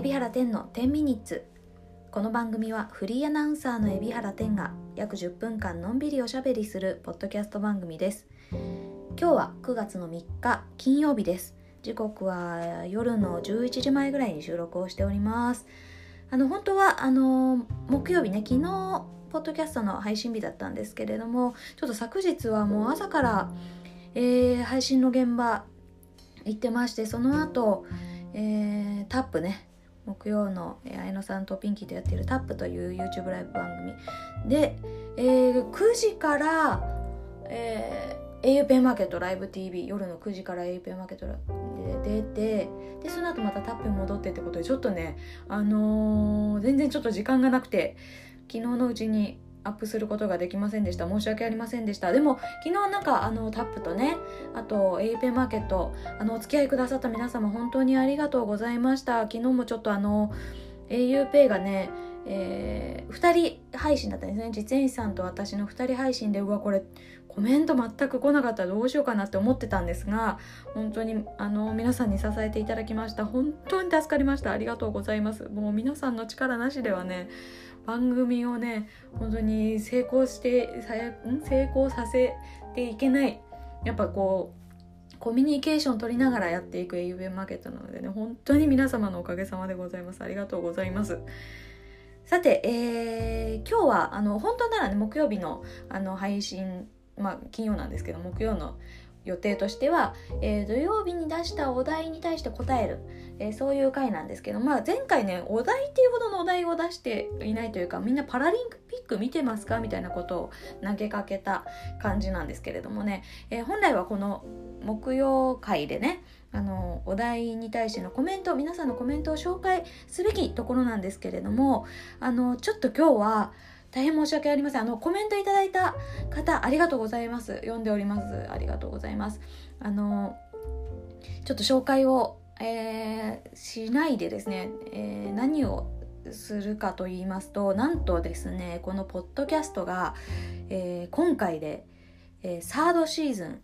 海老原天の10ミニッツ。この番組はフリーアナウンサーの海老原天が約10分間のんびりおしゃべりするポッドキャスト番組です。今日は9月の3日金曜日です。時刻は夜の11時前ぐらいに収録をしております。あの本当はあの木曜日ね昨日ポッドキャストの配信日だったんですけれどもちょっと昨日はもう朝から、えー、配信の現場行ってましてその後、えー、タップね木曜の綾野さんとピンキーとやってるタップという YouTube ライブ番組。で、えー、9時から、えー、au ペンマーケットライブ TV 夜の9時から au ペンマーケットで出てでその後またタップに戻ってってことでちょっとねあのー、全然ちょっと時間がなくて昨日のうちにアップすることができませんでした。申し訳ありませんでした。でも昨日なんかあのタップとねあと au マーケットあのお付き合いくださった皆様本当にありがとうございました。昨日もちょっとあの auPay がねえー、2人配信だったんですね。実演師さんと私の2人配信でうわこれコメント全く来なかったらどうしようかなって思ってたんですが本当にあの皆さんに支えていただきました。本当に助かりました。ありがとうございます。もう皆さんの力なしではね番組をね本当に成功して成功させていけない。やっぱこうコミュニケーション取りながらやっていく AUB マーケットなのでね本当に皆様のおかげさまでございます。ありがとうございます。さて、えー、今日はあの本当ならね木曜日のあの配信まあ金曜なんですけど木曜の予定としては、えー、土曜日に出したお題に対して答える、えー、そういう回なんですけど、まあ、前回ねお題っていうほどのお題を出していないというかみんなパラリンピック見てますか？みたいなことを投げかけた感じなんですけれどもね、えー、本来はこの木曜回でねあのお題に対してのコメント皆さんのコメントを紹介すべきところなんですけれどもあのちょっと今日は大変申し訳ありません。あの、コメントいただいた方、ありがとうございます。読んでおります。ありがとうございます。あの、ちょっと紹介を、えー、しないでですね、えー、何をするかと言いますと、なんとですね、このポッドキャストが、えー、今回で、えー、サードシーズン、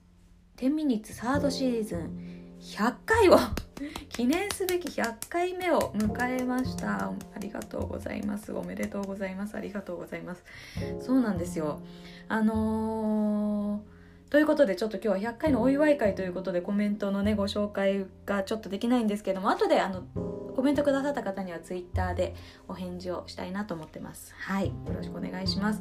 10ミニッツサードシーズン100回を 記念すべき100回目を迎えました。ありがとうございます。おめでとうございます。ありがとうございます。そうなんですよ。あのー、ということでちょっと今日は100回のお祝い会ということでコメントのねご紹介がちょっとできないんですけども後であのコメントくださった方には Twitter でお返事をしたいなと思ってます。はい。よろしくお願いします。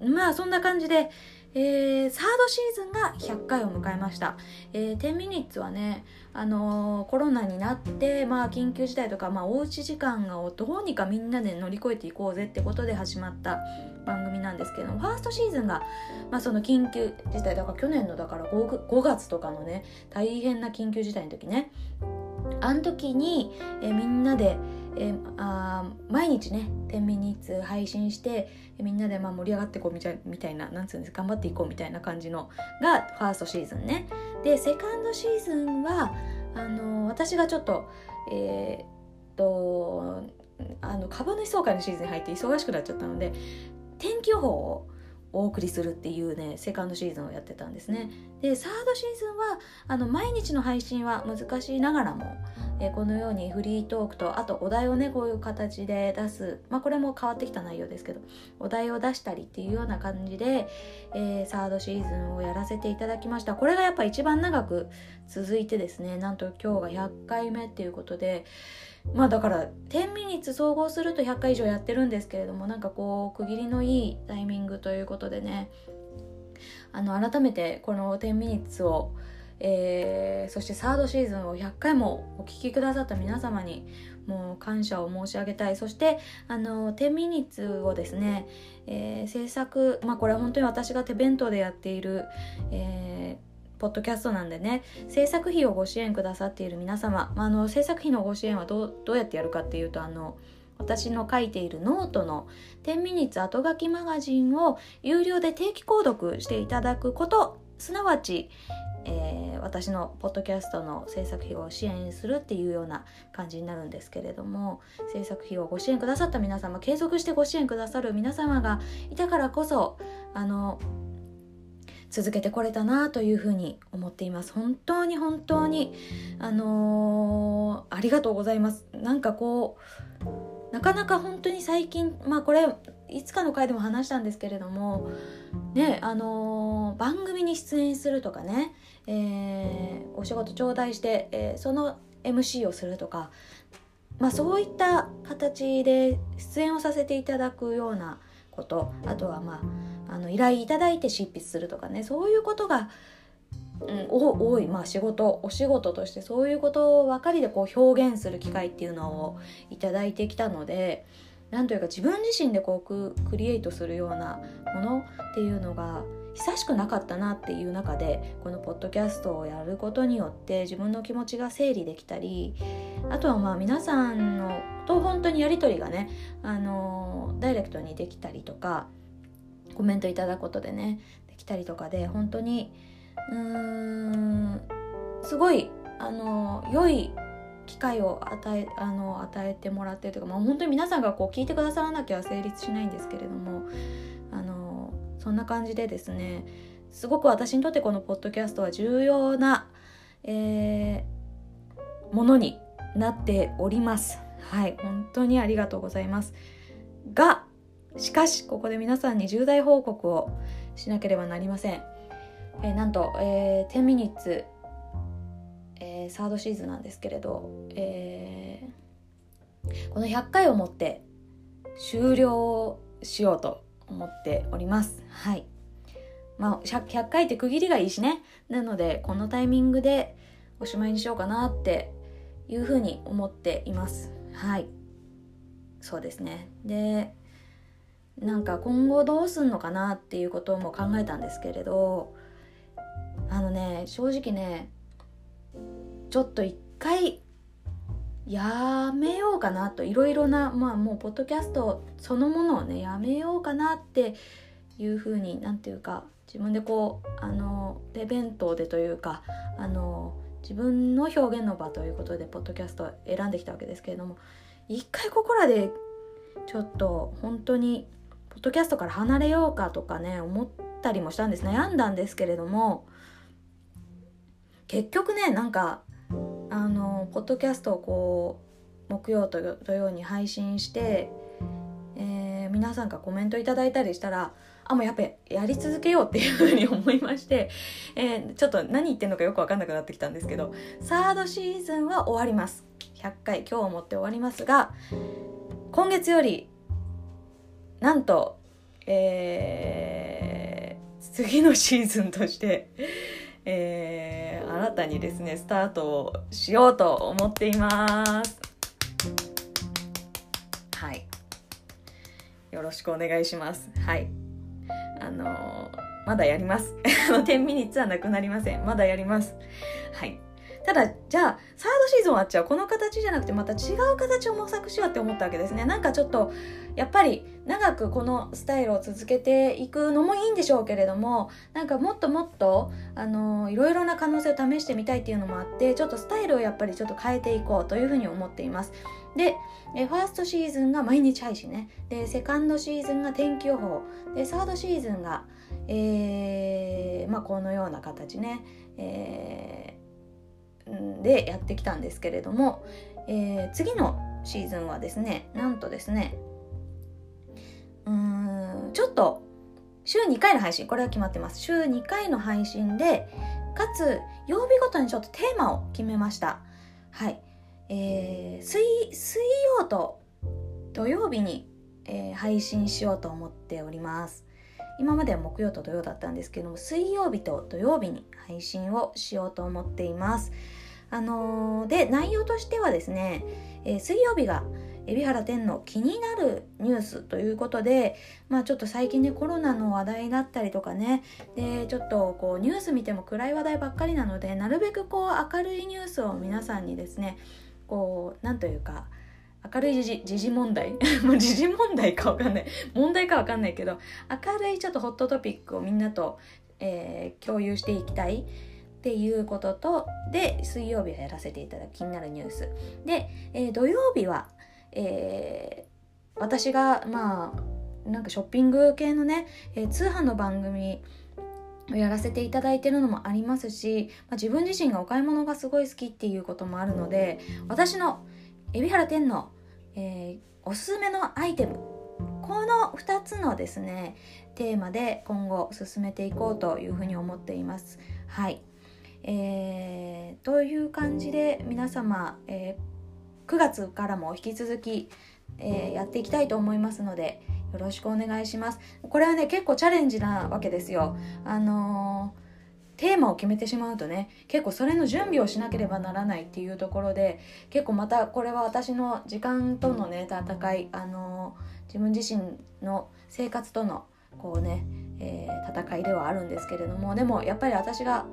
まあそんな感じでえー、サードシーズンが100回を迎えました。えー、10ミニッツはね、あのー、コロナになって、まあ、緊急事態とか、まあ、おうち時間をどうにかみんなで乗り越えていこうぜってことで始まった番組なんですけども、ファーストシーズンが、まあ、その緊急事態、だから去年のだから 5, 5月とかのね、大変な緊急事態の時ね、あの時に、えー、みんなで、えー、あ毎日ね10ミニッツ配信してみんなでまあ盛り上がっていこうみたいみたいななんつうんです頑張っていこうみたいな感じのがファーストシーズンね。でセカンドシーズンはあのー、私がちょっとえー、っとあの株主総会のシーズンに入って忙しくなっちゃったので天気予報をお送りするっていうねセカンドシーズンをやってたんですね。でサードシーズンはあの毎日の配信は難しいながらも、え、このようにフリートークとあとお題をねこういう形で出すまあこれも変わってきた内容ですけどお題を出したりっていうような感じで、えー、サードシーズンをやらせていただきました。これがやっぱ一番長く続いてですねなんと今日が100回目っていうことでまあだから10ミニッツ総合すると100回以上やってるんですけれどもなんかこう区切りのいいタイミングということでねあの改めてこの10ミニッツを、えー、そしてサードシーズンを100回もお聴きくださった皆様にもう感謝を申し上げたい。そしてあの10ミニッツをですね、えー、制作まあこれは本当に私が手弁当でやっている、えーポッドキャストなんでね制作費をご支援くださっている皆様、まあ、あの制作費のご支援はどうどうやってやるかっていうとあの私の書いているノートの10ミニッツ後書きマガジンを有料で定期購読していただくことすなわち、えー、私のポッドキャストの制作費を支援するっていうような感じになるんですけれども制作費をご支援くださった皆様継続してご支援くださる皆様がいたからこそあの続けてこれたなというふうに思っています。本当に本当にあのー、ありがとうございます。なんかこうなかなか本当に最近まあこれいつかの回でも話したんですけれどもねあのー、番組に出演するとかね、えー、お仕事頂戴して、えー、その MC をするとかまあそういった形で出演をさせていただくようなことあとはまああの依頼いただいて執筆するとかねそういうことが、うん、多い、まあ、仕事お仕事としてそういうことばかりでこう表現する機会っていうのをいただいてきたのでなんというか自分自身でこうクリエイトするようなものっていうのが久しくなかったなっていう中でこのポッドキャストをやることによって自分の気持ちが整理できたりあとはまあ皆さんのと本当にやり取りがねあのダイレクトにできたりとかコメントいただくことでねできたりとかで本当にうーんすごいあの良い機会を与えあの与えてもらってるというか、まあ、本当に皆さんがこう聞いてくださらなきゃ成立しないんですけれどもあのそんな感じでですねすごく私にとってこのポッドキャストは重要な、えー、ものになっております。はい、本当にありがとうございます。が、しかし、ここで皆さんに重大報告をしなければなりません。えー、なんと、えー、10ミニッツ、えー、サードシーズンなんですけれど、えー、この100回をもって終了しようと思っております。はい。まあ、100回って区切りがいいしね。なので、このタイミングでおしまいにしようかなっていうふうに思っています。はいそうですねでなんか今後どうすんのかなっていうことも考えたんですけれどあのね正直ねちょっと一回やめようかなといろいろなまあもうポッドキャストそのものをねやめようかなっていうふうに何て言うか自分でこうあの手弁当でというかあの自分の表現の場ということでポッドキャストを選んできたわけですけれども一回ここらでちょっと本当にポッドキャストから離れようかとかね思ったりもしたんです。悩んだんですけれども結局ねなんかあのポッドキャストをこう木曜と土曜に配信して、えー、皆さんがコメントいただいたりしたらあもうやっぱやり続けようっていうふうに思いまして、えー、ちょっと何言ってんのかよく分かんなくなってきたんですけどサードシーズンは終わります。100回今日をもって終わりますが今月よりなんと、えー、次のシーズンとして、えー、新たにですねスタートをしようと思っていますはいよろしくお願いしますはいあのまだやります。10ミニッツはなくなりません。まだやります。はい。ただ、じゃあ、サードシーズン終わっちゃう。この形じゃなくて、また違う形を模索しようって思ったわけですね。なんかちょっと、やっぱり、長くこのスタイルを続けていくのもいいんでしょうけれども、なんかもっともっと、あの、いろいろな可能性を試してみたいっていうのもあって、ちょっとスタイルをやっぱりちょっと変えていこうというふうに思っています。で、えファーストシーズンが毎日配信ね。で、セカンドシーズンが天気予報。で、サードシーズンが、えー、まあこのような形ね。えーでやってきたんですけれども、えー、次のシーズンはですねなんとですねうーんちょっと週2回の配信これは決まってます。週2回の配信でかつ曜日ごとにちょっとテーマを決めました。はい。えー、水水曜と土曜日に、えー、配信しようと思っております。今までは木曜と土曜だったんですけども水曜日と土曜日に配信をしようと思っています。あのー、で内容としてはですね、えー、水曜日が海老原天の気になるニュースということで、まあちょっと最近ね、コロナの話題だったりとかね、で、ちょっとこうニュース見ても暗い話題ばっかりなので、なるべくこう明るいニュースを皆さんにですね、こう、なんというか、明るい時事問題？もう時事問題かわかんない。問題かわかんないけど、明るいちょっとホットトピックをみんなと、えー、共有していきたい。っていうこととで水曜日はやらせていただく気になるニュースで、えー、土曜日は、えー、私がまあなんかショッピング系のね、え、通販の番組やらせていただいてるのもありますし、まあ、自分自身がお買い物がすごい好きっていうこともあるので私の海老原天の、えー、おすすめのアイテムこの2つのですねテーマで今後進めていこうというふうに思っています。はい、えー、という感じで皆様、えー、9月からも引き続き、えー、やっていきたいと思いますのでよろしくお願いします。これはね結構チャレンジなわけですよ。あのーテーマを決めてしまうとね結構それの準備をしなければならないっていうところで結構またこれは私の時間とのね戦いあの自分自身の生活とのこうね、えー、戦いではあるんですけれどもでもやっぱり私が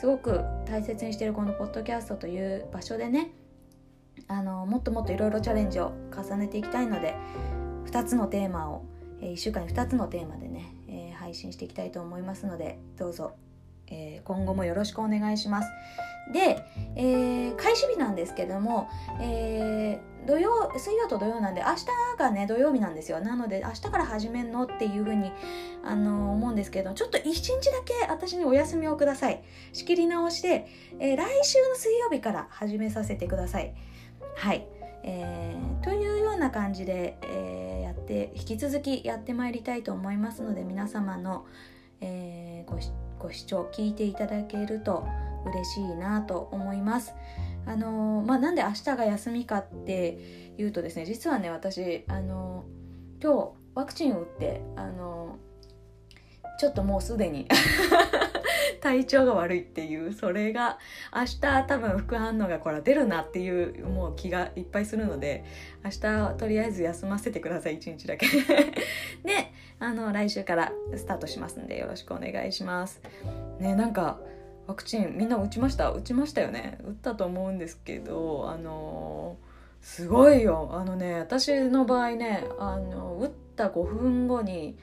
すごく大切にしてるこのポッドキャストという場所でねあのもっともっといろいろチャレンジを重ねていきたいので2つのテーマを、えー、1週間に2つのテーマでね、え、配信していきたいと思いますのでどうぞ。えー、今後もよろしくお願いします。で、えー、開始日なんですけども、えー、土曜水曜と土曜なんで明日がね土曜日なんですよ。なので明日から始めんのっていうふうに、あの思うんですけどちょっと一日だけ私にお休みをください。仕切り直して、えー、来週の水曜日から始めさせてください。はい、えー、というような感じで、えー、やって引き続きやってまいりたいと思いますので皆様の、えー、ご視聴ご視聴聞いていただけると嬉しいなと思います。あのまあ、なんで明日が休みかっていうとですね実はね私あの今日ワクチンを打ってあのちょっともうすでに 体調が悪いっていうそれが明日多分副反応がこれ出るなっていうもう気がいっぱいするので明日とりあえず休ませてください1日だけ。であの来週からスタートしますんでよろしくお願いします。ねなんかワクチンみんな打ちました？打ちましたよね。打ったと思うんですけどあのすごいよ。あのね私の場合ねあの打った5分後に、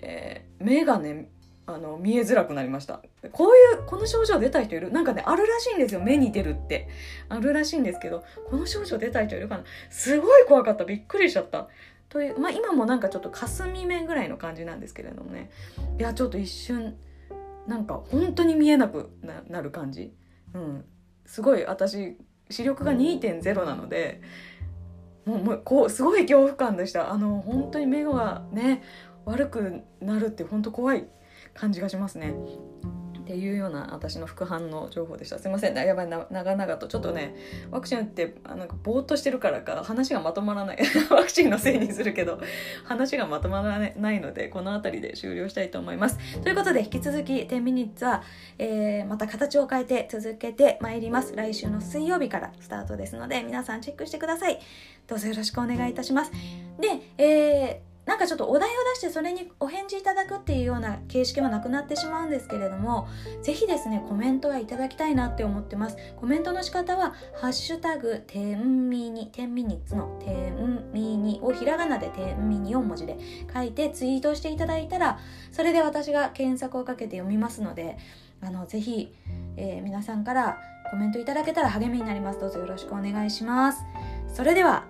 えー、目がねあの見えづらくなりました。こういうこの症状出た人いる？なんかねあるらしいんですよ。目に出るって。あるらしいんですけどこの症状出た人いるかな？すごい怖かった。びっくりしちゃった。というまあ今もなんかちょっと霞目ぐらいの感じなんですけれどもね。いやちょっと一瞬なんか本当に見えなくなる感じ。うん。すごい私視力が2.0なのでもうもうこうすごい恐怖感でした。あの本当に目がね悪くなるって本当怖い。感じがしますね。っていうような私の副反応情報でした。すいません。やばい。な長々とちょっとねワクチン打ってなんかぼーっとしてるからか話がまとまらない。ワクチンのせいにするけど話がまとまらないのでこの辺りで終了したいと思います。ということで引き続き10ミニッツは、えー、また形を変えて続けてまいります。来週の水曜日からスタートですので皆さんチェックしてください。どうぞよろしくお願いいたします。で、えーなんかちょっとお題を出してそれにお返事いただくっていうような形式はなくなってしまうんですけれどもぜひですねコメントはいただきたいなって思ってます。コメントの仕方は「ハッシュタグてんみに」10ミニッツの「てんみに」をひらがなで「てんみに」4文字で書いてツイートしていただいたらそれで私が検索をかけて読みますのであのぜひ、えー、皆さんからコメントいただけたら励みになります。どうぞよろしくお願いします。それでは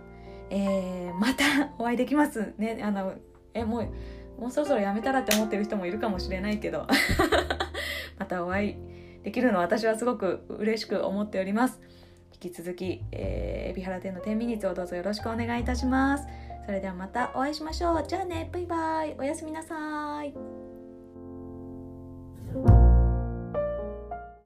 えー、またお会いできます。ねあのえもうもうそろそろやめたらって思ってる人もいるかもしれないけど。またお会いできるの私はすごく嬉しく思っております。引き続き、えー、海老原店の10ミをどうぞよろしくお願いいたします。それではまたお会いしましょう。じゃあね。バイバイ。おやすみなさい。